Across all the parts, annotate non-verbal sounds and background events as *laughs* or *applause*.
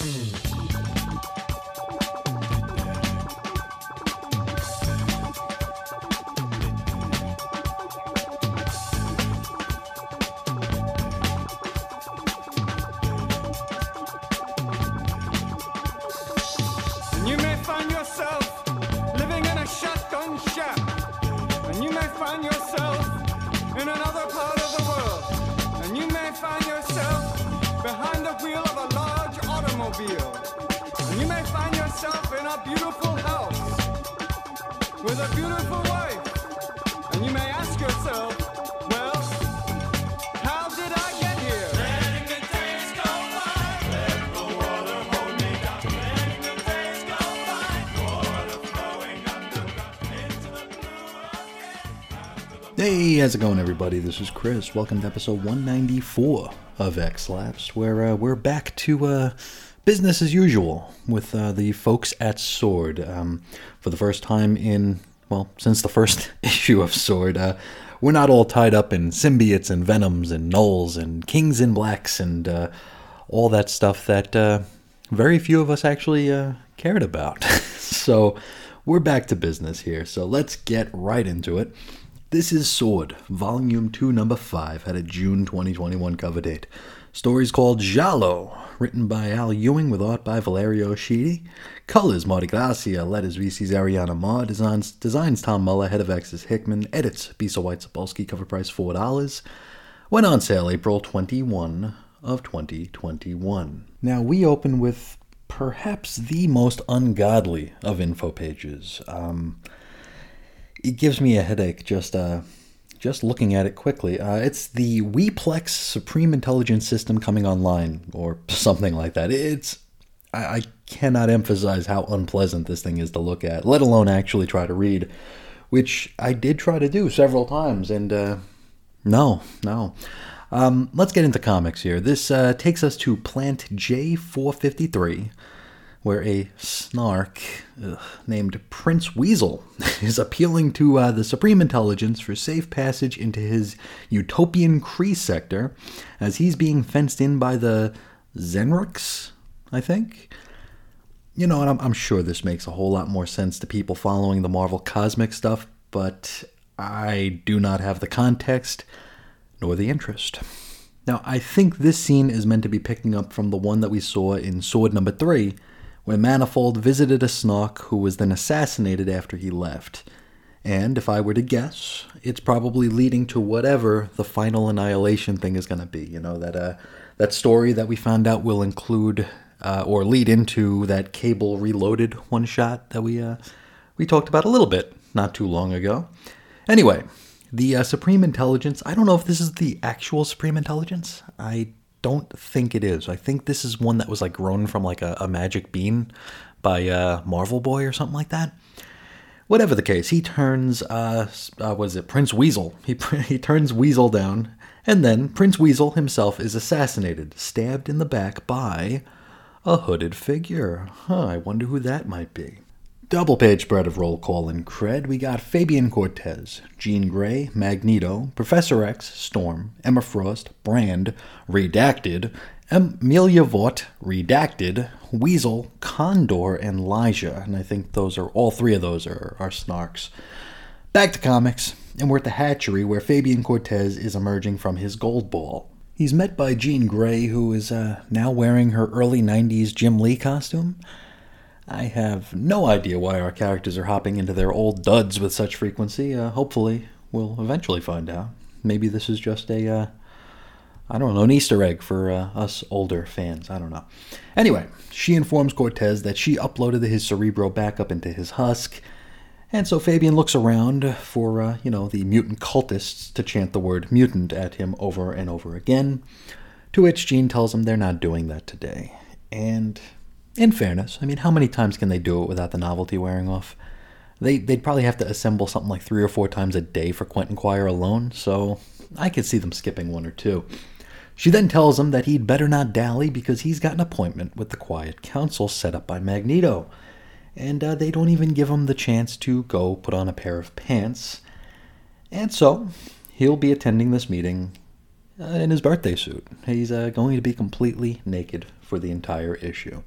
Mm-hmm. How's it going, everybody? This is Chris. Welcome to episode 194 of X Lapsed, where uh, we're back to uh, business as usual with uh, the folks at Sword. Um, for the first time in, well, since the first *laughs* issue of Sword, uh, we're not all tied up in symbiotes and venoms and nulls and kings in blacks and uh, all that stuff that uh, very few of us actually cared about. *laughs* so we're back to business here. So let's get right into it. This is Sword, Volume 2, Number 5, had a June 2021 cover date. Story's called Jalo, written by Al Ewing with art by Valerio Schiti. Colors Marte Gracia, letters VC's Ariana Maher, designs, designs Tom Muller, head of X's Hickman, edits Bisa White Sapolsky, cover price $4. Went on sale April 21 of 2021. Now we open with perhaps the most ungodly of info pages. Um, it gives me a headache just uh just looking at it quickly. Uh, it's the Weplex Supreme Intelligence System coming online, or *laughs* something like that. It's I, I cannot emphasize how unpleasant this thing is to look at, let alone actually try to read, which I did try to do several times, and uh, no, no. Um, let's get into comics here. This uh, takes us to Plant J453 where a snark ugh, named Prince Weasel *laughs* is appealing to uh, the Supreme Intelligence for safe passage into his utopian Kree sector as he's being fenced in by the Zenrux, I think. You know, and I'm, I'm sure this makes a whole lot more sense to people following the Marvel cosmic stuff, but I do not have the context nor the interest. Now, I think this scene is meant to be picking up from the one that we saw in Sword number 3, when Manifold visited a Snark who was then assassinated after he left. And if I were to guess, it's probably leading to whatever the final annihilation thing is going to be. You know that uh, that story that we found out will include uh, or lead into that Cable Reloaded one shot that we uh, we talked about a little bit not too long ago. Anyway, the uh, Supreme Intelligence. I don't know if this is the actual Supreme Intelligence. I don't think it is. I think this is one that was like grown from like a, a magic bean by uh, Marvel Boy or something like that. Whatever the case, he turns uh, uh what is it, Prince Weasel. He *laughs* he turns Weasel down, and then Prince Weasel himself is assassinated, stabbed in the back by a hooded figure. Huh, I wonder who that might be. Double page spread of roll call and cred. We got Fabian Cortez, Jean Grey, Magneto, Professor X, Storm, Emma Frost, Brand, Redacted, Amelia Vought, Redacted, Weasel, Condor, and Elijah. And I think those are all three of those are, are snarks. Back to comics, and we're at the hatchery where Fabian Cortez is emerging from his gold ball. He's met by Jean Grey, who is uh, now wearing her early 90s Jim Lee costume. I have no idea why our characters are hopping into their old duds with such frequency. Uh, hopefully, we'll eventually find out. Maybe this is just a, uh, I don't know, an Easter egg for uh, us older fans. I don't know. Anyway, she informs Cortez that she uploaded his Cerebro back up into his husk. And so Fabian looks around for, uh, you know, the mutant cultists to chant the word mutant at him over and over again. To which Jean tells him they're not doing that today. And in fairness, I mean, how many times can they do it without the novelty wearing off? They, they'd probably have to assemble something like three or four times a day for Quentin Quire alone, so I could see them skipping one or two. She then tells him that he'd better not dally because he's got an appointment with the Quiet Council set up by Magneto. And uh, they don't even give him the chance to go put on a pair of pants. And so, he'll be attending this meeting uh, in his birthday suit. He's uh, going to be completely naked for the entire issue.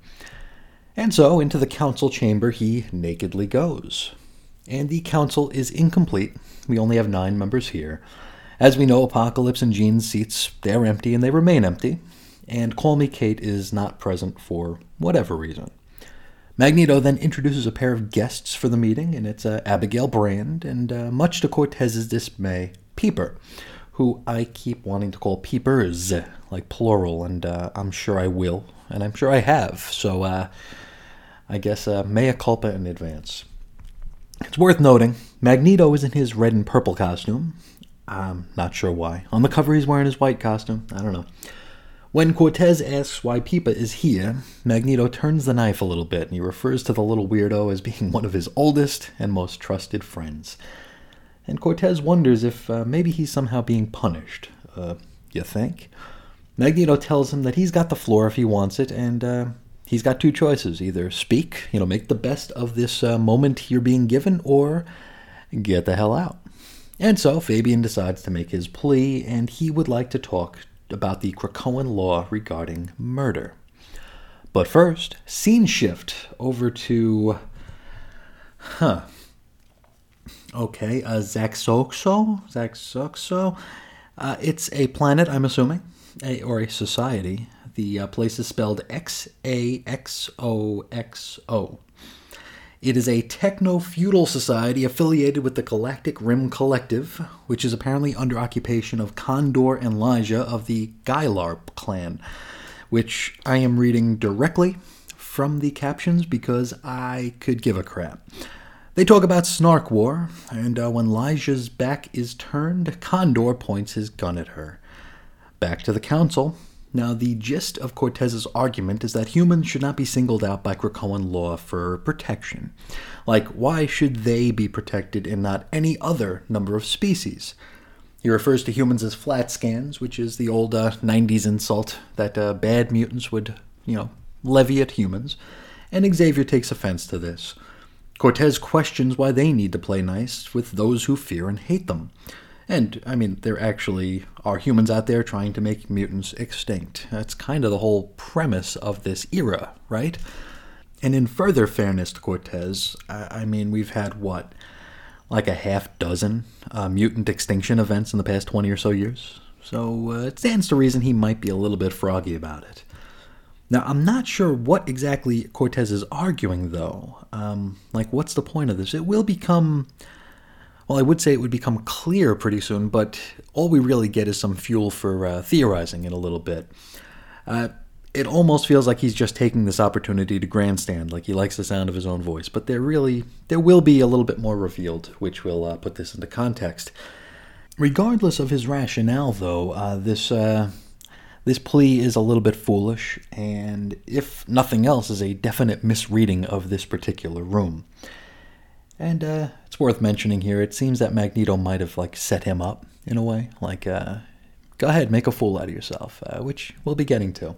And so into the council chamber he nakedly goes. And the council is incomplete. We only have nine members here. As we know, Apocalypse and Jean's seats, they're empty and they remain empty. And Call Me Kate is not present for whatever reason. Magneto then introduces a pair of guests for the meeting, and it's uh, Abigail Brand, and uh, much to Cortez's dismay, Peeper, who I keep wanting to call Peepers, like plural, and uh, I'm sure I will, and I'm sure I have. So uh, I guess uh, mea culpa in advance. It's worth noting, Magneto is in his red and purple costume. I'm not sure why. On the cover, he's wearing his white costume. I don't know. When Cortez asks why Peeper is here, Magneto turns the knife a little bit and he refers to the little weirdo as being one of his oldest and most trusted friends. And Cortez wonders if uh, maybe he's somehow being punished. Uh, you think? Magneto tells him that he's got the floor if he wants it, and uh, he's got two choices either speak, you know, make the best of this uh, moment you're being given, or get the hell out. And so Fabian decides to make his plea, and he would like to talk about the Krakoan law regarding murder. But first, scene shift over to. Huh. Okay, uh, Zaxoxo? Zaxoxo? Uh, it's a planet, I'm assuming, a, or a society. The uh, place is spelled X A X O X O. It is a techno feudal society affiliated with the Galactic Rim Collective, which is apparently under occupation of Condor and Lyja of the Gylar clan, which I am reading directly from the captions because I could give a crap. They talk about Snark War, and uh, when Lyja's back is turned, Condor points his gun at her. Back to the council, now, the gist of Cortez's argument is that humans should not be singled out by Krakoan law for protection. Like, why should they be protected and not any other number of species? He refers to humans as flat scans, which is the old uh, 90s insult that uh, bad mutants would, you know, levy at humans, and Xavier takes offense to this. Cortez questions why they need to play nice with those who fear and hate them. And, I mean, there actually are humans out there trying to make mutants extinct. That's kind of the whole premise of this era, right? And in further fairness to Cortez, I, mean, we've had what? Like a half dozen uh, mutant extinction events in the past 20 or so years. So uh, it stands to reason he might be a little bit froggy about it. Now, I'm not sure what exactly Cortez is arguing, though. Um, like, what's the point of this? It will become well, I would say it would become clear pretty soon, but all we really get is some fuel for uh, theorizing it a little bit. Uh, it almost feels like he's just taking this opportunity to grandstand, like he likes the sound of his own voice. But there really, there will be a little bit more revealed, which will uh, put this into context. Regardless of his rationale, though, uh, this uh, this plea is a little bit foolish, and if nothing else, is a definite misreading of this particular room. And uh, it's worth mentioning here. It seems that Magneto might have like set him up in a way, like uh, go ahead, make a fool out of yourself, uh, which we'll be getting to.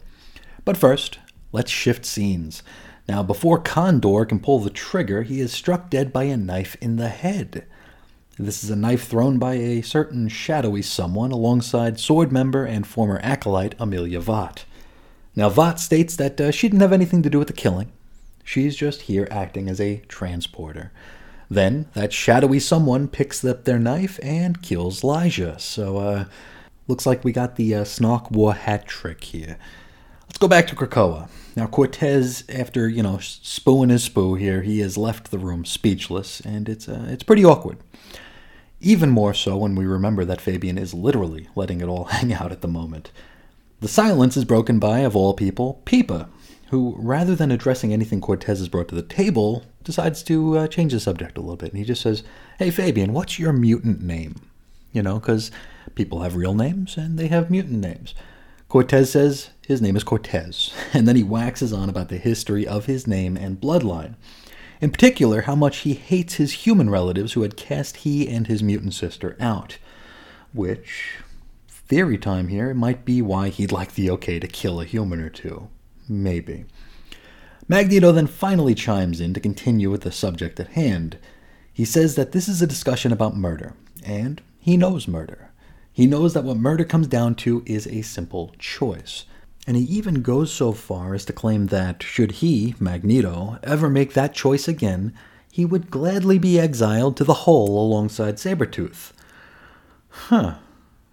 But first, let's shift scenes. Now, before Condor can pull the trigger, he is struck dead by a knife in the head. This is a knife thrown by a certain shadowy someone alongside Sword member and former acolyte Amelia Vought. Now, Vought states that uh, she didn't have anything to do with the killing. She's just here acting as a transporter. Then that shadowy someone picks up their knife and kills Lyja. So, uh, looks like we got the uh, Snark War hat trick here. Let's go back to Krakoa. Now, Cortez, after, you know, spooing his spoo here, he has left the room speechless, and it's, uh, it's pretty awkward. Even more so when we remember that Fabian is literally letting it all *laughs* hang out at the moment. The silence is broken by, of all people, Peeper, who, rather than addressing anything Cortez has brought to the table, decides to uh, change the subject a little bit. And he just says, Hey, Fabian, what's your mutant name? You know, because people have real names and they have mutant names. Cortez says his name is Cortez, *laughs* and then he waxes on about the history of his name and bloodline. In particular, how much he hates his human relatives who had cast he and his mutant sister out. Which, theory time here, might be why he'd like the okay to kill a human or two. Maybe. Magneto then finally chimes in to continue with the subject at hand. He says that this is a discussion about murder, and he knows murder. He knows that what murder comes down to is a simple choice. And he even goes so far as to claim that, should he, Magneto, ever make that choice again, he would gladly be exiled to the hole alongside Sabretooth. Huh.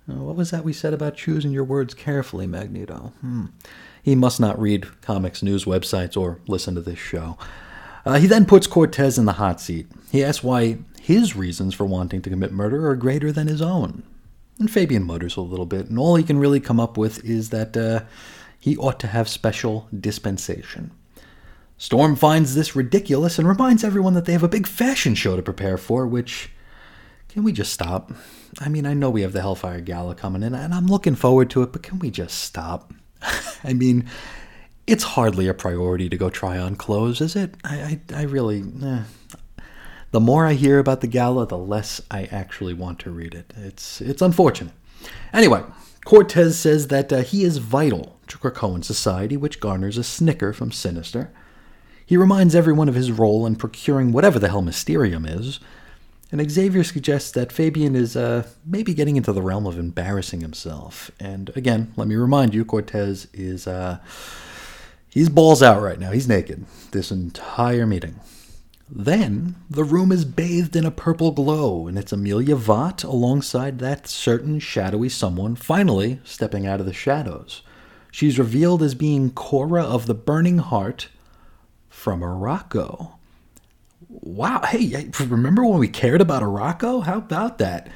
What was that we said about choosing your words carefully, Magneto? Hmm. He must not read comics news websites or listen to this show. Uh, he then puts Cortez in the hot seat. He asks why his reasons for wanting to commit murder are greater than his own. And Fabian mutters a little bit, and all he can really come up with is that uh, he ought to have special dispensation. Storm finds this ridiculous and reminds everyone that they have a big fashion show to prepare for, which. Can we just stop? I mean, I know we have the Hellfire Gala coming in, and I'm looking forward to it, but can we just stop? *laughs* I mean, it's hardly a priority to go try on clothes, is it? I, I, I really. Eh. The more I hear about the gala, the less I actually want to read it. It's, it's unfortunate. Anyway, Cortez says that uh, he is vital to Krakoan society, which garners a snicker from Sinister. He reminds everyone of his role in procuring whatever the hell Mysterium is, and Xavier suggests that Fabian is uh, maybe getting into the realm of embarrassing himself. And again, let me remind you, Cortez is uh, he's balls out right now. He's naked this entire meeting. Then the room is bathed in a purple glow, and it's Amelia Vought alongside that certain shadowy someone finally stepping out of the shadows. She's revealed as being Khora of the Burning Heart from Arakko wow, hey, remember when we cared about Arakko? How about that?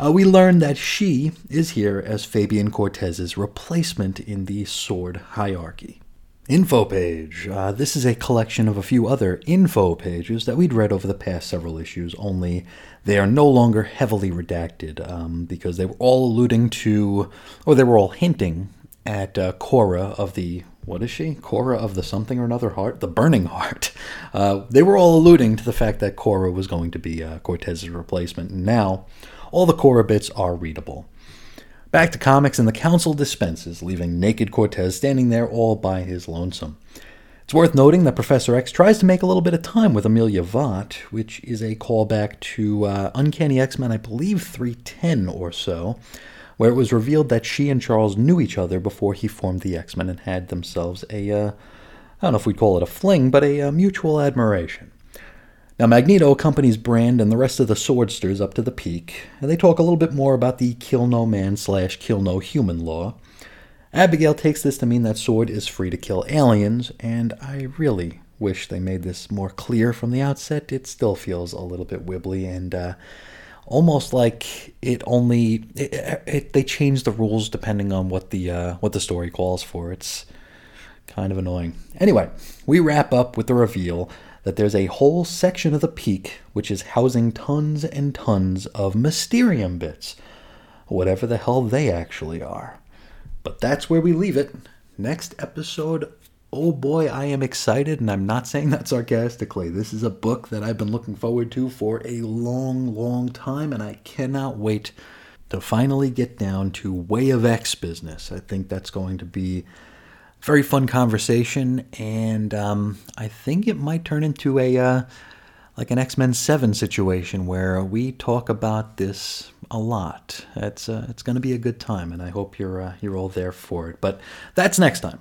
Uh, we learn that she is here as Fabian Cortez's replacement in the sword hierarchy. Info page. Uh, this is a collection of a few other info pages that we'd read over the past several issues, only they are no longer heavily redacted um, because they were all alluding to, or they were all hinting at uh, Khora of the what is she? Khora of the something or another heart? The Burning Heart. *laughs* Uh, they were all alluding to the fact that Khora was going to be uh, Cortez's replacement, and now all the Khora bits are readable. Back to comics, and the Council dispenses, leaving naked Cortez standing there all by his lonesome. It's worth noting that Professor X tries to make a little bit of time with Amelia Vought, which is a callback to uh, Uncanny X Men, I believe 310 or so, where it was revealed that she and Charles knew each other before he formed the X Men and had themselves a, uh, I don't know if we'd call it a fling, but a, uh, mutual admiration. Now, Magneto accompanies Brand and the rest of the Swordsters up to the peak, and they talk a little bit more about the kill no man slash kill no human law. Abigail takes this to mean that Sword is free to kill aliens, and I really wish they made this more clear from the outset. It still feels a little bit wibbly, and uh, almost like it only it, it, they change the rules depending on what the uh, what the story calls for. It's kind of annoying. Anyway, we wrap up with the reveal that there's a whole section of the peak which is housing tons and tons of Mysterium bits, whatever the hell they actually are. But that's where we leave it. Next episode oh boy, I am excited, and I'm not saying that sarcastically. This is a book that I've been looking forward to for a long, long time, and I cannot wait to finally get down to Way of X business. I think that's going to be a very fun conversation, and um, I think it might turn into a uh, like an X Men Seven situation where we talk about this a lot. It's uh, it's going to be a good time, and I hope you're uh, you're all there for it. But that's next time.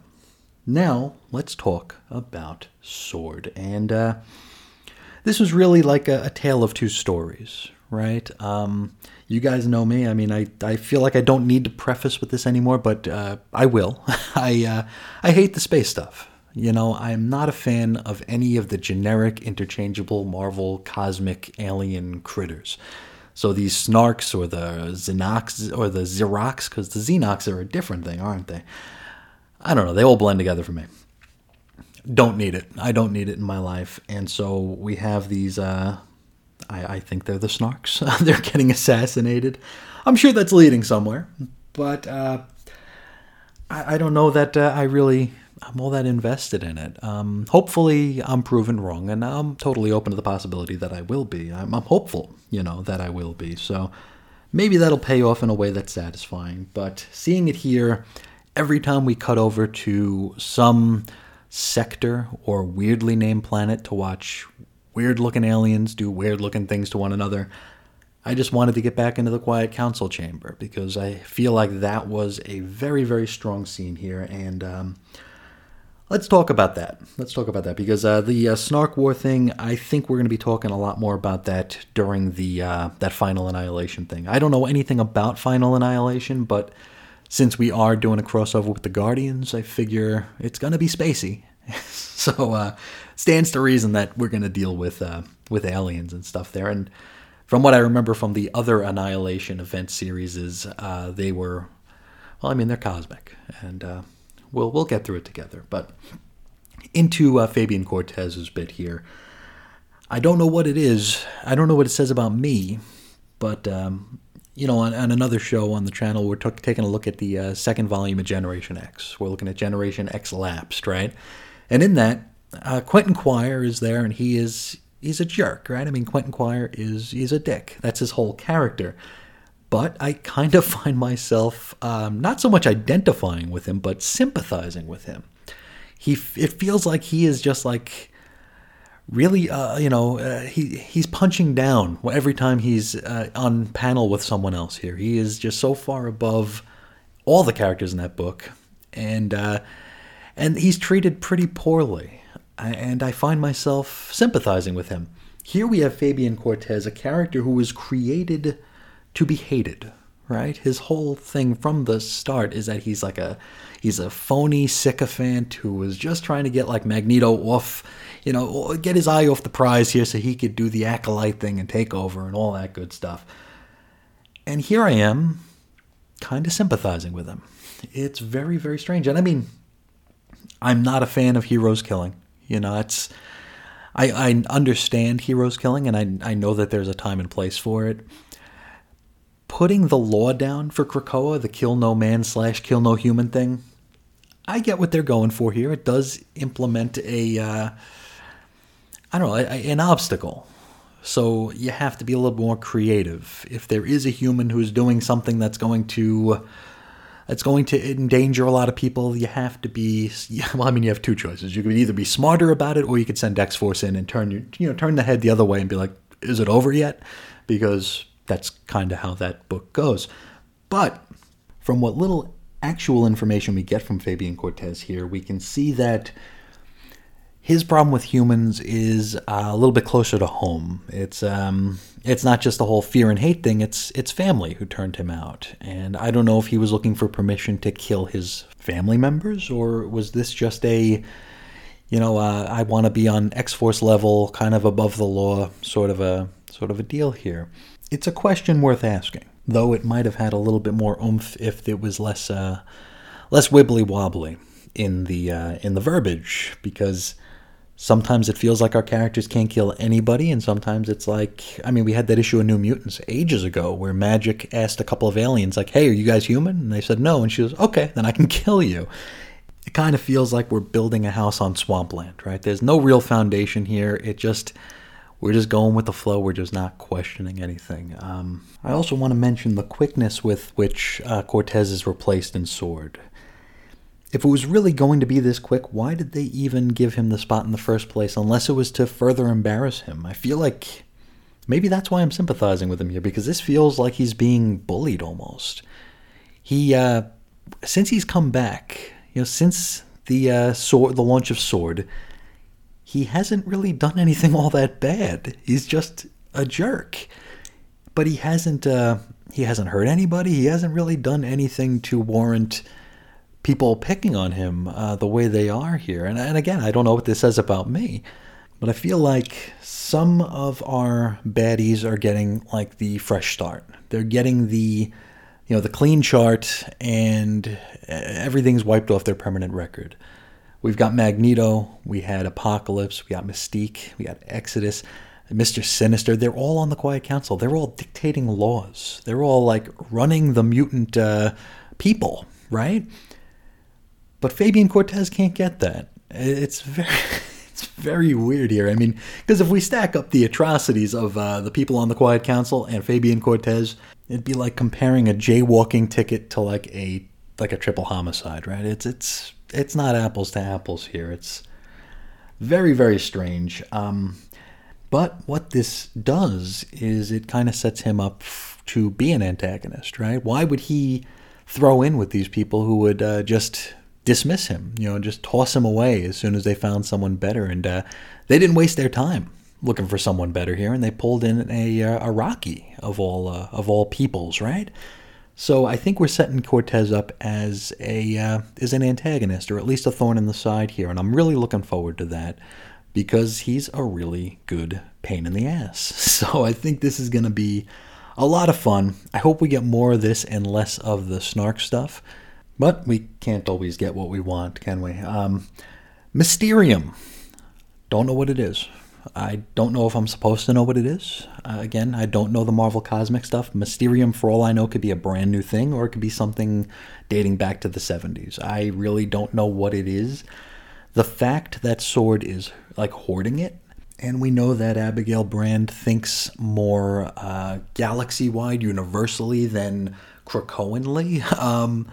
Now, let's talk about Sword. And uh, this was really like a, a, tale of two stories, right? Um, you guys know me. I mean, I, I feel like I don't need to preface with this anymore, but uh, I will. *laughs* I, uh, I hate the space stuff. You know, I'm not a fan of any of the generic, interchangeable Marvel cosmic alien critters. So these snarks or the Xenox or the Xerox, because the Xenox are a different thing, aren't they? I don't know. They all blend together for me. Don't need it. I don't need it in my life. And so we have these. Uh, I, I think they're the Snarks. *laughs* they're getting assassinated. I'm sure that's leading somewhere, but uh, I, I, don't know that uh, I really I'm all that invested in it. Um, hopefully, I'm proven wrong, and I'm totally open to the possibility that I will be. I'm, I'm hopeful, you know, that I will be. So maybe that'll pay off in a way that's satisfying. But seeing it here every time we cut over to some sector or weirdly named planet to watch weird looking aliens do weird looking things to one another, I just wanted to get back into the Quiet Council chamber because I feel like that was a very, very strong scene here. And um, let's talk about that. Let's talk about that because uh, the uh, Snark War thing, I think we're going to be talking a lot more about that during the uh, that Final Annihilation thing. I don't know anything about Final Annihilation, but since we are doing a crossover with the Guardians, I figure it's to be spacey. *laughs* so uh, stands to reason that we're to deal with uh, with aliens and stuff there. And from what I remember from the other Annihilation event series, is uh, they were, well, I mean, they're cosmic, and uh, we'll we'll get through it together. But into uh, Fabian Cortez's bit here. I don't know what it is. I don't know what it says about me, but um, you know, on, on, another show on the channel, we're t- taking a look at the uh, second volume of Generation X. We're looking at Generation X Lapsed, right? And in that, uh, Quentin Quire is there, and he is he's a jerk, right? I mean, Quentin Quire is he's a dick. That's his whole character. But I kind of *laughs* find myself um, not so much identifying with him, but sympathizing with him. He it feels like he is just like really, uh, you know, uh, he he's punching down every time he's uh, on panel with someone else. Here, he is just so far above all the characters in that book, and uh, and he's treated pretty poorly. And I find myself sympathizing with him. Here we have Fabian Cortez, a character who was created to be hated right? His whole thing from the start is that he's like a he's a phony sycophant who was just trying to get like Magneto off, you know, get his eye off the prize here so he could do the acolyte thing and take over and all that good stuff. And here I am kind of sympathizing with him. It's very very strange. And I mean, I'm not a fan of heroes killing. You know, it's I, I understand heroes killing and I I know that there's a time and place for it putting the law down for Krakoa, the kill no man slash kill no human thing, I get what they're going for here. It does implement a, uh, I don't know, a, an obstacle. So you have to be a little more creative. If there is a human who's doing something that's going to that's going to endanger a lot of people, you have to be. *laughs* Well, I mean, you have two choices. You could either be smarter about it, or you could send X Force in and turn you know, turn the head the other way and be like, "Is it over yet?" Because that's kind of how that book goes. But from what little actual information we get from Fabian Cortez here, we can see that his problem with humans is uh, a little bit closer to home. It's um, it's not just the whole fear and hate thing. It's it's family who turned him out, and I don't know if he was looking for permission to kill his family members or was this just a, you know, uh, I want to be on X Force level, kind of above the law, sort of a sort of a deal here it's a question worth asking, though it might have had a little bit more oomph if it was less uh, less wibbly wobbly in the uh, in the verbiage, because sometimes it feels like our characters can't kill anybody, and sometimes it's like I mean, we had that issue of New Mutants ages ago where Magic asked a couple of aliens like, "Hey, are you guys human?" and they said no, and she was, "Okay, then I can *laughs* kill you." It kind of feels like we're building a house on swampland, right? There's no real foundation here. It just we're just going with the flow. We're just not questioning anything. Um, I also want to mention the quickness with which uh, Cortez is replaced in Sword. If it was really going to be this quick, why did they even give him the spot in the first place unless it was to further embarrass him? I feel like maybe that's why I'm sympathizing with him here because this feels like he's being bullied almost. He, uh, since he's come back, you know, since the uh, sword, the launch of Sword, he hasn't really done anything all that bad. He's just a jerk. But he hasn't uh, he hasn't hurt anybody. He hasn't really done anything to warrant people picking on him uh, the way they are here. And, and again, I don't know what this says about me, but I feel like some of our baddies are getting like the fresh start. They're getting the you know the clean chart and everything's wiped off their permanent record. We've got Magneto, we had Apocalypse, we got Mystique, we got Exodus, Mr. Sinister. They're all on the Quiet Council. They're all dictating laws. They're all like running the mutant uh, people, right? But Fabian Cortez can't get that. It's very. *laughs* It's very weird here. I mean, because if we stack up the atrocities of uh, the people on the Quiet Council and Fabian Cortez, it'd be like comparing a jaywalking ticket to like a like a triple homicide, right? It's it's it's not apples to apples here. It's very, very strange. Um, But what this does is it kind of sets him up to be an antagonist, right? Why would he throw in with these people who would uh, just dismiss him, you know, just toss him away as soon as they found someone better? And uh, they didn't waste their time looking for someone better here, and they pulled in a, uh, a Rocky of all uh, of all peoples, right? So I think we're setting Cortez up as a uh, as an antagonist, or at least a thorn in the side here, and I'm really looking forward to that because he's a really good pain in the ass. *laughs* So I think this is going to be a lot of fun. I hope we get more of this and less of the snark stuff, but we can't always get what we want, can we? Um, Mysterium. Don't know what it is. I don't know if I'm supposed to know what it is. Uh, again, I don't know the Marvel Cosmic stuff. Mysterium, for all I know, could be a brand new thing or it could be something dating back to the 70s. I really don't know what it is. The fact that Sword is like hoarding it, and we know that Abigail Brand thinks more uh, galaxy wide, universally than Krakoanly. *laughs* Um,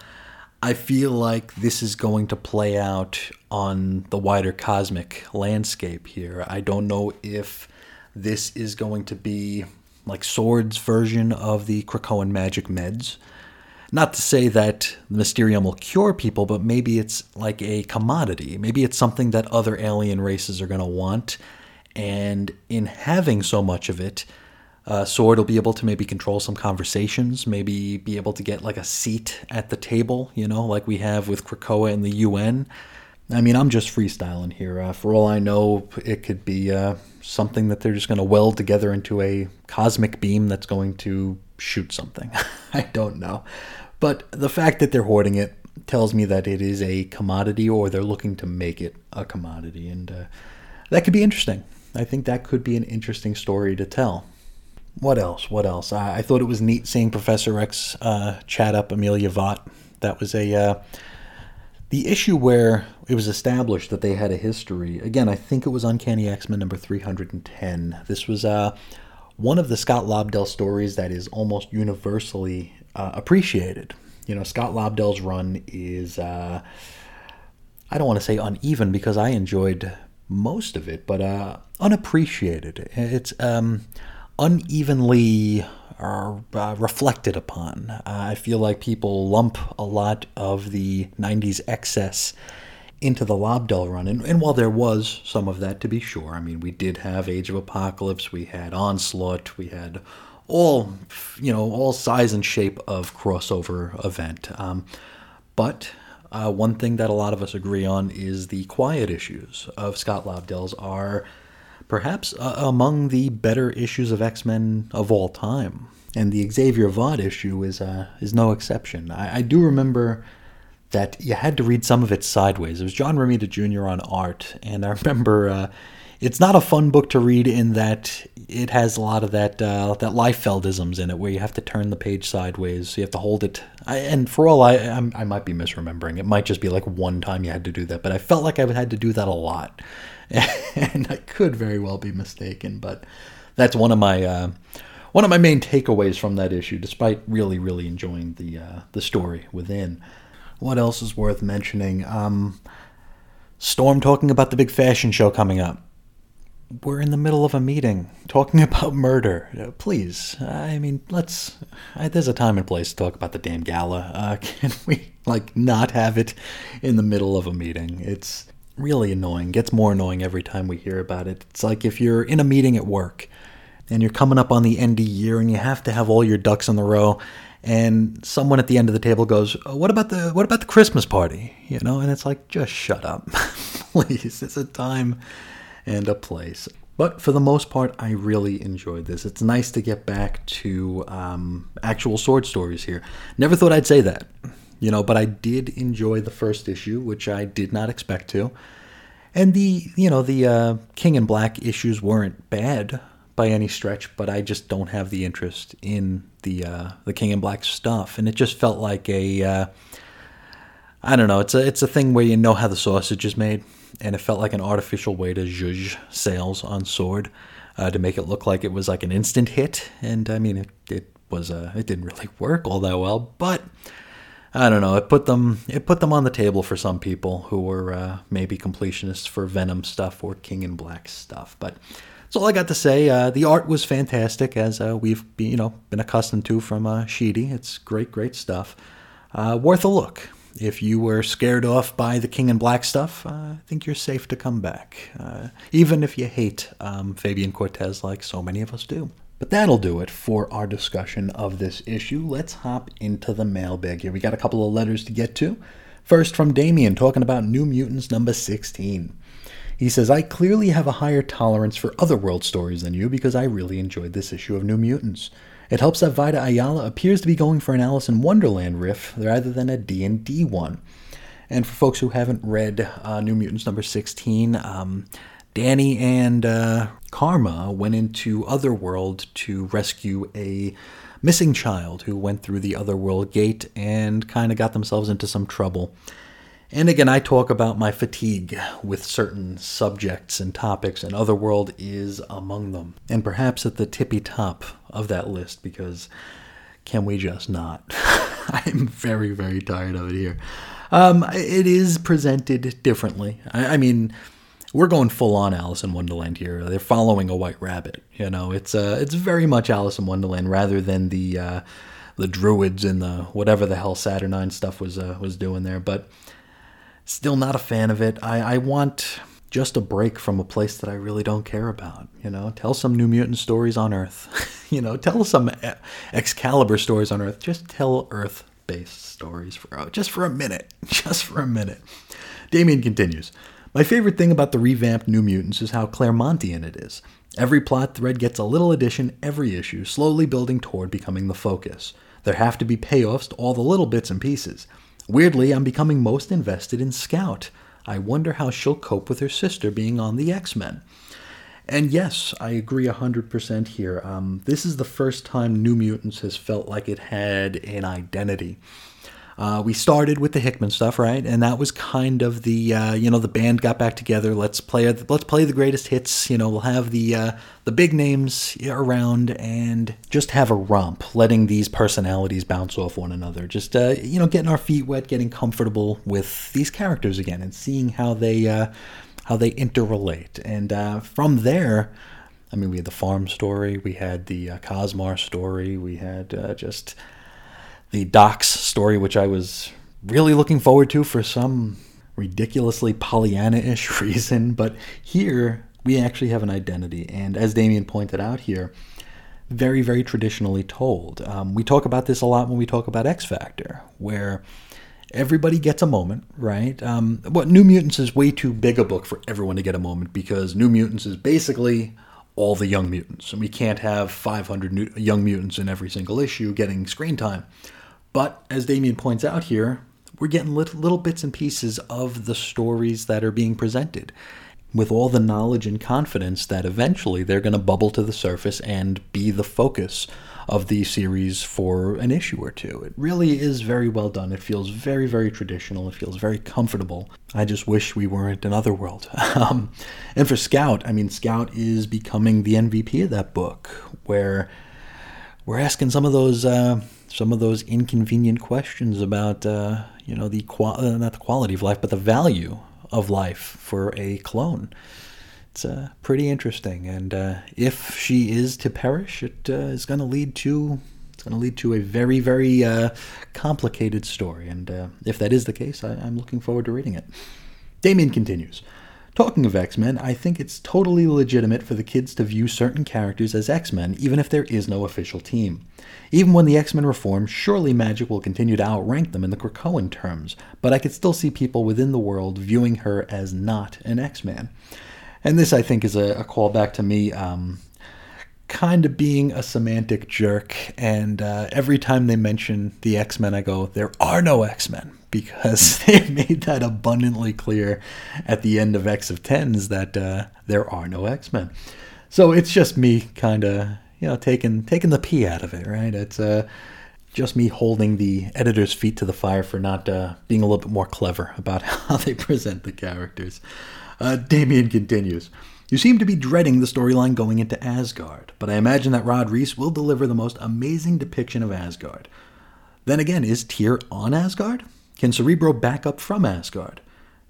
I feel like this is going to play out on the wider cosmic landscape here. I don't know if this is going to be like Sword's version of the Krakoan magic meds. Not to say that the Mysterium will cure people, but maybe it's like a commodity. Maybe it's something that other alien races are going to want. And in having so much of it, uh, Sword will be able to maybe control some conversations, maybe be able to get like a seat at the table, you know, like we have with Krakoa and the UN. I mean, I'm just freestyling here. Uh, for all I know, it could be uh, something that they're just going to weld together into a cosmic beam that's going to shoot something. *laughs* I don't know. But the fact that they're hoarding it tells me that it is a commodity or they're looking to make it a commodity. And uh, that could be interesting. I think that could be an interesting story to tell what else? What else? I, I, thought it was neat seeing Professor X uh, chat up Amelia Vought. That was a uh, the issue where it was established that they had a history. Again, I think it was Uncanny X Men number three hundred and ten. This was uh, one of the Scott Lobdell stories that is almost universally uh, appreciated. You know, Scott Lobdell's run is uh, I don't want to say uneven because I enjoyed most of it, but uh, unappreciated. It's um, unevenly uh, reflected upon. Uh, I feel like people lump a lot of the 90s excess into the Lobdell run. And, and, while there was some of that, to be sure, I mean, we did have Age of Apocalypse, we had Onslaught, we had all, you know, all size and shape of crossover event. Um, but uh, one thing that a lot of us agree on is the quiet issues of Scott Lobdell's are perhaps uh, among the better issues of X Men of all time. And the Xavier Vought issue is uh, is no exception. I, I, do remember that you had to read some of it sideways. It was John Romita Jr. on art, and I remember uh, it's not a fun book to read in that it has a lot of that uh, that Liefeldisms in it, where you have to turn the page sideways. You have to hold it. I, and for all I, I'm, I might be misremembering. It might just be like one time you had to do that, but I felt like I had to do that a lot. *laughs* and I could very well be mistaken, but that's one of my uh, one of my main takeaways from that issue. Despite really, really enjoying the uh, the story within. What else is worth mentioning? Um, Storm talking about the big fashion show coming up. We're in the middle of a meeting talking *laughs* about murder. Uh, please, I mean, let's. Uh, there's a time and place to talk about the damn gala. Uh, *laughs* can we like not have it in the middle of a meeting? It's really annoying. Gets more annoying every time we hear about it. It's like if you're in a meeting at work and you're coming up on the end of year and you have to have all your ducks in the row and someone at the end of the table goes, oh, "What about the what about the Christmas party?" You know, and it's like, "Just shut up. *laughs* Please. It's a time and a place." But for the most part, I really enjoyed this. It's nice to get back to um, actual sword stories here. Never thought I'd say that you know, but I did enjoy the first issue, which I did not expect to. And the, you know, the uh, King in Black issues weren't bad by any stretch, but I just don't have the interest in the uh, the King in Black stuff, and it just felt like a, uh, I don't know, it's a it's a thing where you know how the sausage is made, and it felt like an artificial way to zhuzh sales on Sword uh, to make it look like it was like an instant hit, and I mean it it was uh, it didn't really work all that well, but I don't know. It put them it put them on the table for some people who were uh, maybe completionists for Venom stuff or King in Black stuff. But That's all I got to say. Uh, the art was fantastic, as uh, we've been, you know been accustomed to from uh, Schiti. It's great, great stuff. Uh, worth a look. If you were scared off by the King in Black stuff, uh, I think you're safe to come back, uh, even if you hate um, Fabian Cortez like so many of us do. But that'll do it for our discussion of this issue. Let's hop into the mailbag here. We got a couple of letters to get to. First, from Damien, talking about New Mutants number 16. He says, I clearly have a higher tolerance for other world stories than you because I really enjoyed this issue of New Mutants. It helps that Vita Ayala appears to be going for an Alice in Wonderland riff rather than a D&D one. And for folks who haven't read uh, New Mutants number 16, um, Dani and uh, Karma went into Otherworld to rescue a missing child who went through the Otherworld gate and kind of got themselves into some trouble. And again, I talk about my fatigue with certain subjects and topics, and Otherworld is among them. And perhaps at the tippy top of that list, because can we just not? *laughs* I'm very, very tired of it here. Um, it is presented differently. I, I mean, we're going full on Alice in Wonderland here. They're following a white rabbit. You know, it's uh, it's very much Alice in Wonderland rather than the uh, the druids and the whatever the hell Saturnyne stuff was uh, was doing there. But still not a fan of it. I, I want just a break from a place that I really don't care about. You know, tell some New Mutant stories on Earth. *laughs* you know, tell some Excalibur stories on Earth. Just tell Earth-based stories for oh, just for a minute. *laughs* Just for a minute. Damien continues. My favorite thing about the revamped New Mutants is how Claremontian it is. Every plot thread gets a little addition every issue, slowly building toward becoming the focus. There have to be payoffs to all the little bits and pieces. Weirdly, I'm becoming most invested in Scout. I wonder how she'll cope with her sister being on the X Men. And yes, I agree 100% here. Um, this is the first time New Mutants has felt like it had an identity. Uh, we started with the Hickman stuff, right? And that was kind of the uh, you know the band got back together. Let's play let's play the greatest hits. You know, we'll have the uh, the big names around and just have a romp, letting these personalities bounce off one another. Just uh, you know, getting our feet wet, getting comfortable with these characters again, and seeing how they uh, how they interrelate. And uh, from there. I mean, we had the farm story, we had the Cosmar story, we had just the Docs story, which I was really looking forward to for some ridiculously Pollyanna ish *laughs* reason. But here, we actually have an identity. And as Damien pointed out here, very, very traditionally told. Um, we talk about this a lot when we talk about X Factor, where everybody gets a moment, right? Um, what New Mutants is way too big a book for everyone to get a moment because New Mutants is basically all the Young Mutants, and we can't have 500 new, Young Mutants in every single issue getting screen time. But as Damien points out here, we're getting little, little bits and pieces of the stories that are being presented with all the knowledge and confidence that eventually they're going to bubble to the surface and be the focus of the series for an issue or two. It really is very well done. It feels very, very traditional. It feels very comfortable. I just wish we weren't in Otherworld. *laughs* um, and for Scout, I mean, Scout is becoming the MVP of that book, where we're asking some of those. Uh, some of those inconvenient questions about uh, you know the qual- uh, not the quality of life but the value of life for a clone. It's uh, pretty interesting and uh, if she is to perish it uh, is going to lead to it's going to lead to a very very complicated story and if that is the case I- i'm looking forward to reading it. Damien continues Talking of X Men, I think it's totally legitimate for the kids to view certain characters as X Men, even if there is no official team. Even when the X Men reform, surely Magic will continue to outrank them in the Krakoan terms, but I could still see people within the world viewing her as not an X Man. And this, I think, is a, a callback to me um, kind of being a semantic jerk. And uh, every time they mention the X Men, I go, there are no X Men because *laughs* they made that abundantly clear at the end of X of Tens that uh, there are no X Men. So it's just me kind of you know taking taking the pee out of it, right? It's uh, just me holding the editor's feet to the fire for not uh, being a little bit more clever about *laughs* how they present the characters. Uh, Damien continues. You seem to be dreading the storyline going into Asgard, but I imagine that Rod Reis will deliver the most amazing depiction of Asgard. Then again, is Tyr on Asgard? Can Cerebro back up from Asgard?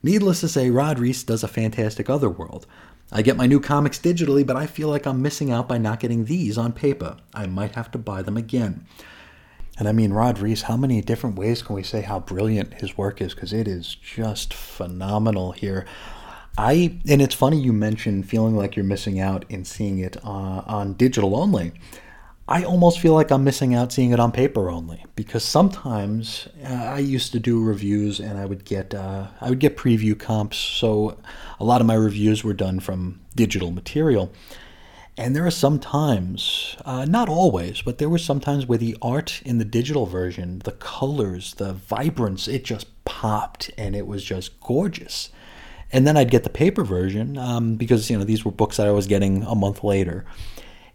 Needless to say, Rod Reis does a fantastic Otherworld. I get my new comics digitally, but I feel like I'm missing out by not getting these on paper. I might have to buy them again. And I mean, Rod Reis, how many different ways can we say how brilliant his work is? Because it is just phenomenal here. I and it's funny you mentioned feeling like you're missing out in seeing it uh, on digital only. I almost feel like I'm missing out seeing it on paper only because sometimes uh, I used to do reviews and I would get uh, I would get preview comps. So a lot of my reviews were done from digital material. And there are some times, uh, not always, but there were some times where the art in the digital version, the colors, the vibrance, it just popped and it was just gorgeous. And then I'd get the paper version um, because you know these were books that I was getting a month later,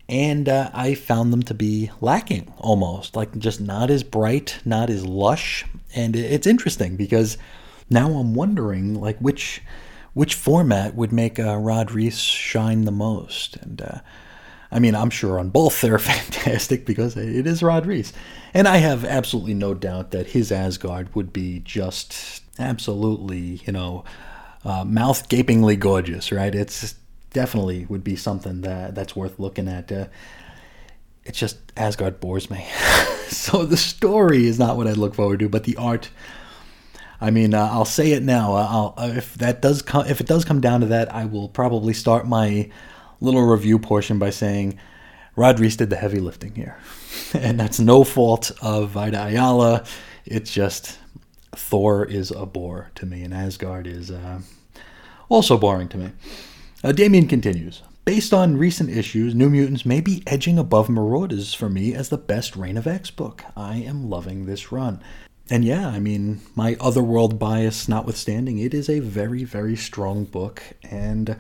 and uh, I found them to be lacking almost, like just not as bright, not as lush. And it's interesting because now I'm wondering like which which format would make uh, Rod Reis shine the most? And uh, I mean, I'm sure on both *laughs* they're fantastic because it is Rod Reis. And I have absolutely no doubt that his Asgard would be just absolutely, you know, uh, mouth gapingly gorgeous, right? It's definitely would be something that that's worth looking at. Uh, it's just Asgard bores me. *laughs* so the story is not what I look forward to, but the art I mean, uh, I'll say it now. Uh, I'll, uh, if that does come, if it does come down to that, I will probably start my little review portion by saying Rod Reis did the heavy lifting here, *laughs* and that's no fault of Vita Ayala. It's just Thor is a bore to me, and Asgard is uh, also boring to me. Uh, Damien continues. Based on recent issues, New Mutants may be edging above Marauders for me as the best Reign of X book. I am loving this run. And yeah, I mean, my otherworld bias notwithstanding, it is a very, very strong book. And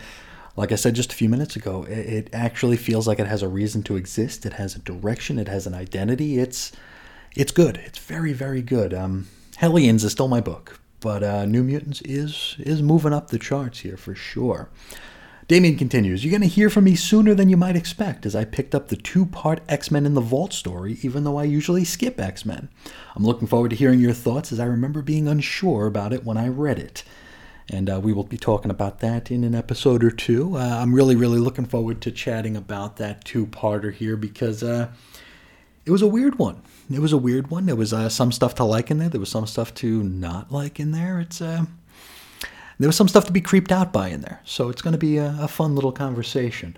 like I said just a few minutes ago, it, actually feels like it has a reason to exist. It has a direction. It has an identity. It's it's good. It's very, very good. Um, Hellions is still my book, but uh, New Mutants is is moving up the charts here for sure. Damien continues, You're going to hear from me sooner than you might expect, as I picked up the two part X Men in the Vault story, even though I usually skip X Men. I'm looking forward to hearing your thoughts, as I remember being unsure about it when I read it. And uh, we will be talking about that in an episode or two. Uh, I'm really, really looking forward to chatting about that two parter here because uh, it was a weird one. It was a weird one. There was uh, some stuff to like in there, there was some stuff to not like in there. It's. Uh, there was some stuff to be creeped out by in there, so it's going to be a, a fun little conversation.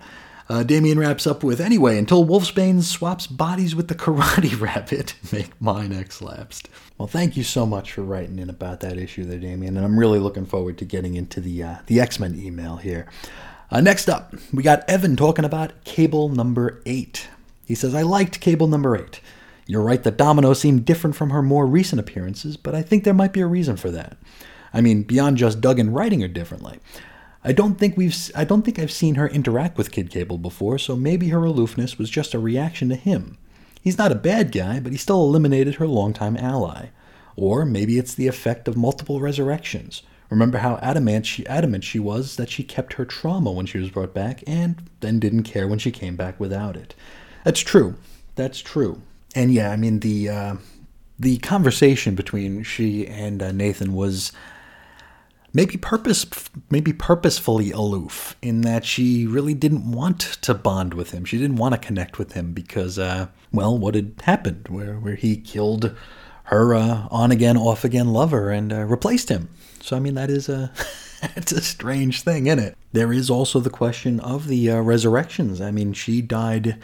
Uh, Damien wraps up with Anyway, until Wolfsbane swaps bodies with the Karate *laughs* Rabbit, make mine X lapsed. Well, thank you so much for writing in about that issue there, Damien, and I'm really looking forward to getting into the, uh, the X Men email here. Uh, next up, we got Evan talking about Cable number 8. He says, I liked Cable number 8. You're right that Domino seemed different from her more recent appearances, but I think there might be a reason for that. I mean, beyond just Duggan writing her differently. I don't think we've I don't think I've seen her interact with Kid Cable before, so maybe her aloofness was just a reaction to him. He's not a bad guy, but he still eliminated her longtime ally. Or maybe it's the effect of multiple resurrections. Remember how adamant she, adamant she was that she kept her trauma when she was brought back and then didn't care when she came back without it. That's true. That's true. And yeah, I mean the uh, the conversation between she and uh, Nathan was maybe purpose maybe purposefully aloof in that she really didn't want to bond with him. She didn't want to connect with him because uh, well, what had happened where where he killed her uh, on again off again lover and uh, replaced him. So I mean that is a *laughs* it's a strange thing, isn't it? There is also the question of the uh, resurrections. I mean, she died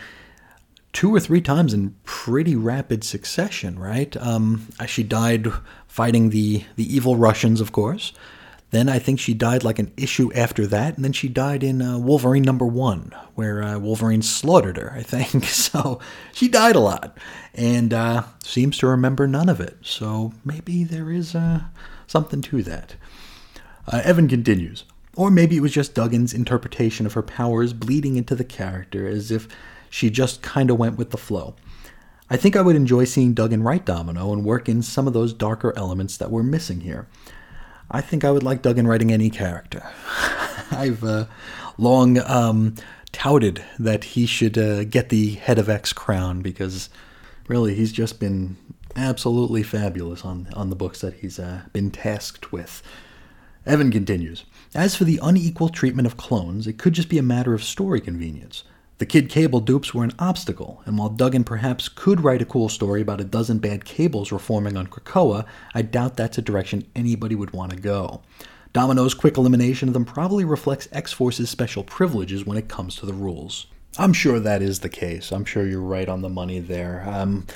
two or three times in pretty rapid succession, right? Um, she died fighting the the evil Russians, of course. Then I think she died like an issue after that, and then she died in uh, Wolverine number one, where uh, Wolverine slaughtered her, I think. *laughs* So she died a lot, and uh, seems to remember none of it. So maybe there is uh, something to that. Uh, Evan continues. Or maybe it was just Duggan's interpretation of her powers bleeding into the character, as if she just kind of went with the flow. I think I would enjoy seeing Duggan write Domino and work in some of those darker elements that we're missing here. I think I would like Duggan writing any character. *laughs* I've uh, long um, touted that he should uh, get the head of X crown because really he's just been absolutely fabulous on on the books that he's uh, been tasked with. Evan continues As for the unequal treatment of clones, it could just be a matter of story convenience. The Kid Cable dupes were an obstacle, and while Duggan perhaps could write a cool story about a dozen bad cables reforming on Krakoa, I doubt that's a direction anybody would want to go. Domino's quick elimination of them probably reflects X Force's special privileges when it comes to the rules. I'm sure that is the case. I'm sure you're right on the money there. Um,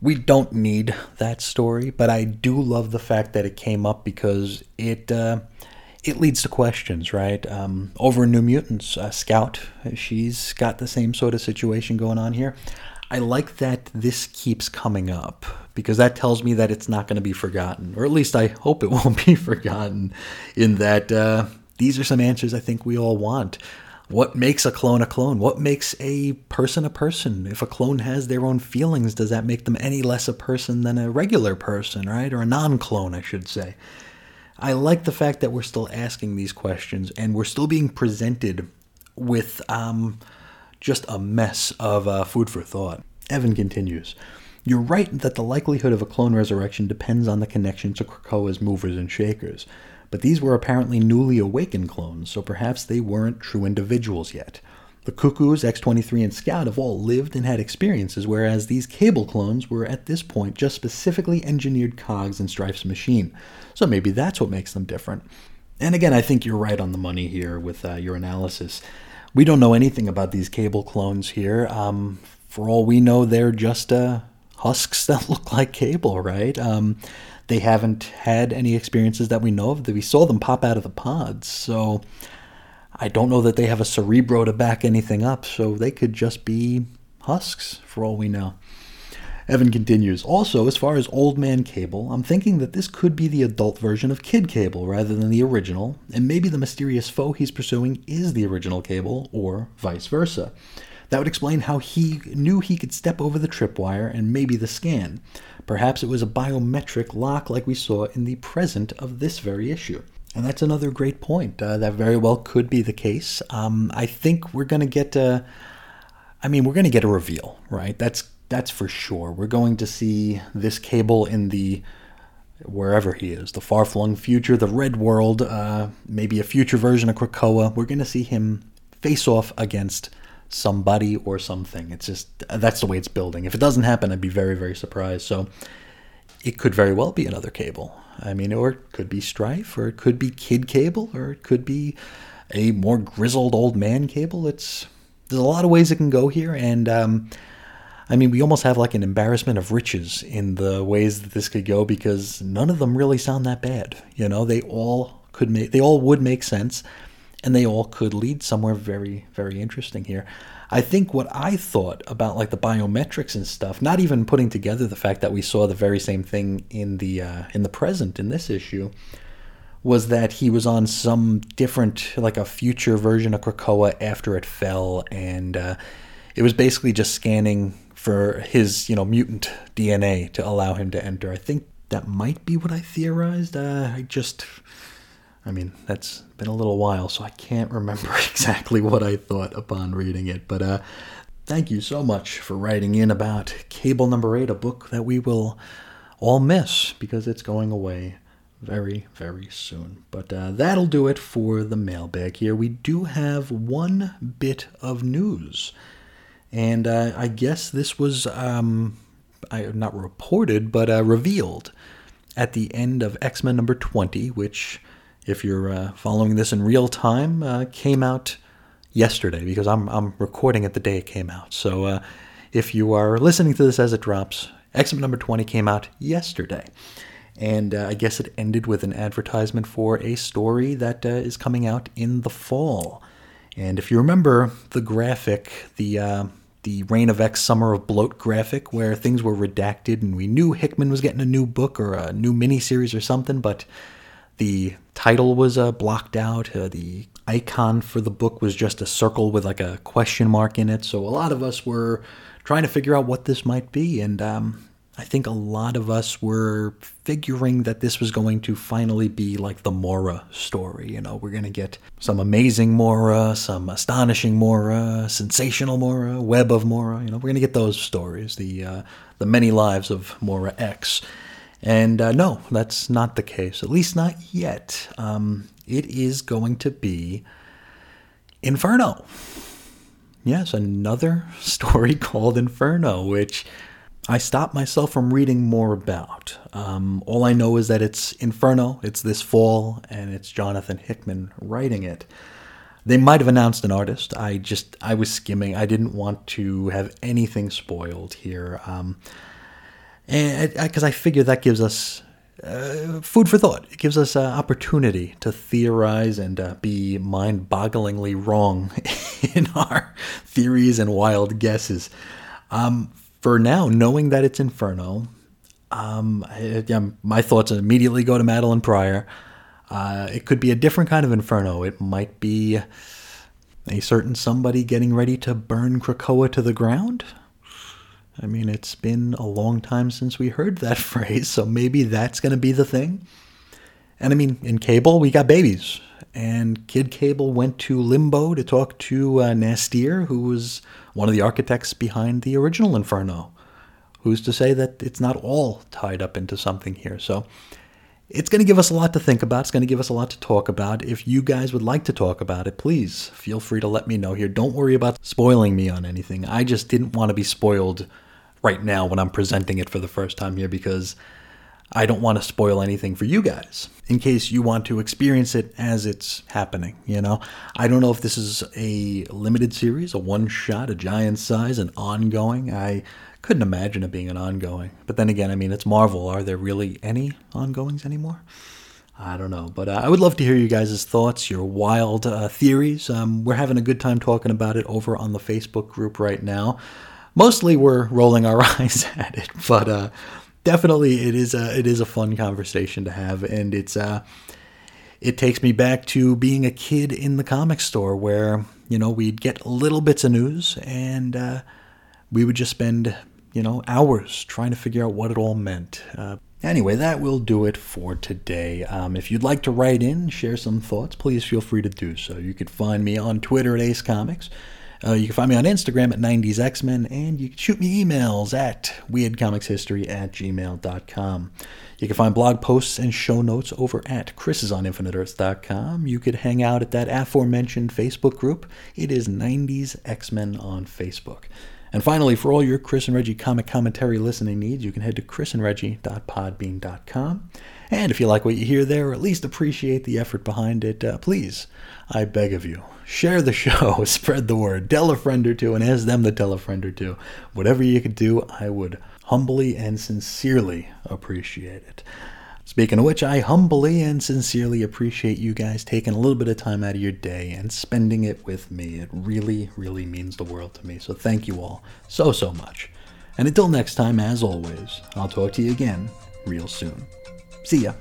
we don't need that story, but I do love the fact that it came up because it uh, it leads to questions, right? Um, over in New Mutants, uh, Scout, she's got the same sort of situation going on here. I like that this keeps coming up because that tells me that it's not going to be forgotten, or at least I hope it *laughs* won't be forgotten. In that uh, these are some answers I think we all want. What makes a clone a clone? What makes a person a person? If a clone has their own feelings, does that make them any less a person than a regular person, right? Or a non clone, I should say. I like the fact that we're still asking these questions and we're still being presented with um, just a mess of uh, food for thought. Evan continues. You're right that the likelihood of a clone resurrection depends on the connection to Krakoa's movers and shakers, but these were apparently newly awakened clones, so perhaps they weren't true individuals yet. The Cuckoos, X23, and Scout have all lived and had experiences, whereas these Cable clones were at this point just specifically engineered cogs in Strife's machine. So maybe that's what makes them different. And again, I think you're right on the money here with uh, your analysis. We don't know anything about these Cable clones here. Um, for all we know, they're just uh, husks *laughs* that look like Cable, right? Um, they haven't had any experiences that we know of. We saw them pop out of the pods, so I don't know that they have a cerebro to back anything up, so they could just be husks for all we know. Evan continues. Also, as far as Old Man Cable, I'm thinking that this could be the adult version of Kid Cable rather than the original, and maybe the mysterious foe he's pursuing is the original Cable, or vice versa. That would explain how he knew he could step over the tripwire and maybe the scan. Perhaps it was a biometric lock like we saw in the present of this very issue. And that's another great point. Uh, that very well could be the case. Um, I think we're going to get a, I mean, we're going to get a reveal, right? That's that's for sure. We're going to see this cable in the wherever he is, the far flung future, the red world, uh, maybe a future version of Krakoa. We're going to see him face off against somebody or something. It's just that's the way it's building. If it doesn't happen, I'd be very very surprised. So it could very well be another cable. I mean, or it could be Strife, or it could be Kid Cable, or it could be a more grizzled old man Cable. It's there's a lot of ways it can go here, and um, I mean, we almost have like an embarrassment of riches in the ways that this could go because none of them really sound that bad. You know, they all could make, they all would make sense, and they all could lead somewhere very, very interesting here. I think what I thought about like the biometrics and stuff, not even putting together the fact that we saw the very same thing in the uh, in the present in this issue, was that he was on some different like a future version of Krakoa after it fell, and uh, it was basically just scanning for his you know mutant DNA to allow him to enter. I think that might be what I theorized. Uh, I just I mean, that's been a little while, so I can't remember *laughs* exactly what I thought upon reading it. But uh, thank you so much for writing in about Cable Number 8, a book that we will all miss because it's going away very, very soon. But uh, that'll do it for the mailbag here. We do have one bit of news. And uh, I guess this was um, I, not reported, but uh, revealed at the end of X Men number 20, which if you're uh, following this in real time, uh, came out yesterday because I'm, I'm recording it the day it came out. So uh, if you are listening to this as it drops, Men number 20 came out yesterday. And uh, I guess it ended with an advertisement for a story that uh, is coming out in the fall. And if you remember the graphic, the uh, the Reign of X Summer of Bloat graphic, where things were redacted and we knew Hickman was getting a new book or a new miniseries or something, but the title was uh, blocked out. Uh, the icon for the book was just a circle with like a question mark in it. So a lot of us were trying to figure out what this might be. And um, I think a lot of us were figuring that this was going to finally be like the Moira story. You know, we're going to get some amazing Moira, some astonishing Moira, sensational Moira, web of Moira. You know, we're going to get those stories, the uh, the many lives of Moira X. And uh, no, that's not the case, at least not yet. Um, it is going to be Inferno. Yes, another *laughs* story called Inferno, which I stopped myself from reading more about. Um, all I know is that it's Inferno, it's this fall, and it's Jonathan Hickman writing it. They might have announced an artist. I just, I was skimming. I didn't want to have anything spoiled here. Um, and because I figure that gives us uh, food for thought. It gives us an opportunity to theorize and uh, be mind bogglingly wrong *laughs* in our theories and wild guesses. Um, for now, knowing that it's Inferno, um, I, yeah, my thoughts immediately go to Madelyne Pryor. Uh, it could be a different kind of Inferno. It might be a certain somebody getting ready to burn Krakoa to the ground. I mean, it's been a long time since we heard that *laughs* phrase, so maybe that's going to be the thing. And I mean, in Cable, we got babies. And Kid Cable went to Limbo to talk to uh, who was one of the architects behind the original Inferno. Who's to say that it's not all tied up into something here? So it's going to give us a lot to think about. It's going to give us a lot to talk about. If you guys would like to talk about it, please feel free to let me know here. Don't worry about spoiling me on anything. I just didn't want to be spoiled right now when I'm presenting it for the first time here because I don't want to spoil anything for you guys in case you want to experience it as it's happening. You know, I don't know if this is a limited series, a one shot, a giant size, an ongoing. I couldn't imagine it being an ongoing. But then again, I mean, it's Marvel. Are there really any ongoings anymore? I don't know, but uh, I would love to hear you guys' thoughts, your wild uh, theories. Um, we're having a good time talking about it over on the Facebook group right now mostly we're rolling our *laughs* eyes at it, but uh, definitely it is a it is a fun conversation to have, and it's uh, it takes me back to being a kid in the comic store where you know we'd get little bits of news and uh, we would just spend you know hours trying to figure out what it all meant. Uh, Anyway, that will do it for today. Um, if you'd like to write in, share some thoughts, please feel free to do so. You can find me on Twitter at Ace Comics. Uh, you can find me on Instagram at 90s X-Men, and you can shoot me emails at weirdcomicshistory at gmail.com. You can find blog posts and show notes over at chrisisoninfiniteearth.com. You could hang out at that aforementioned Facebook group. It is 90s X-Men on Facebook. And finally, for all your Chris and Reggie comic commentary listening needs, you can head to chrisandreggie.podbean.com. And if you like what you hear there, or at least appreciate the effort behind it, uh, please, I beg of you, share the *laughs* show, spread the word, tell a friend or two, and ask them to tell a friend or two. Whatever you could do, I would humbly and sincerely appreciate it. Speaking of which, I humbly and sincerely appreciate you guys taking a little bit of time out of your day and spending it with me. It really, really means the world to me. So thank you all so, so much. And until next time, as always, I'll talk to you again real soon. See ya.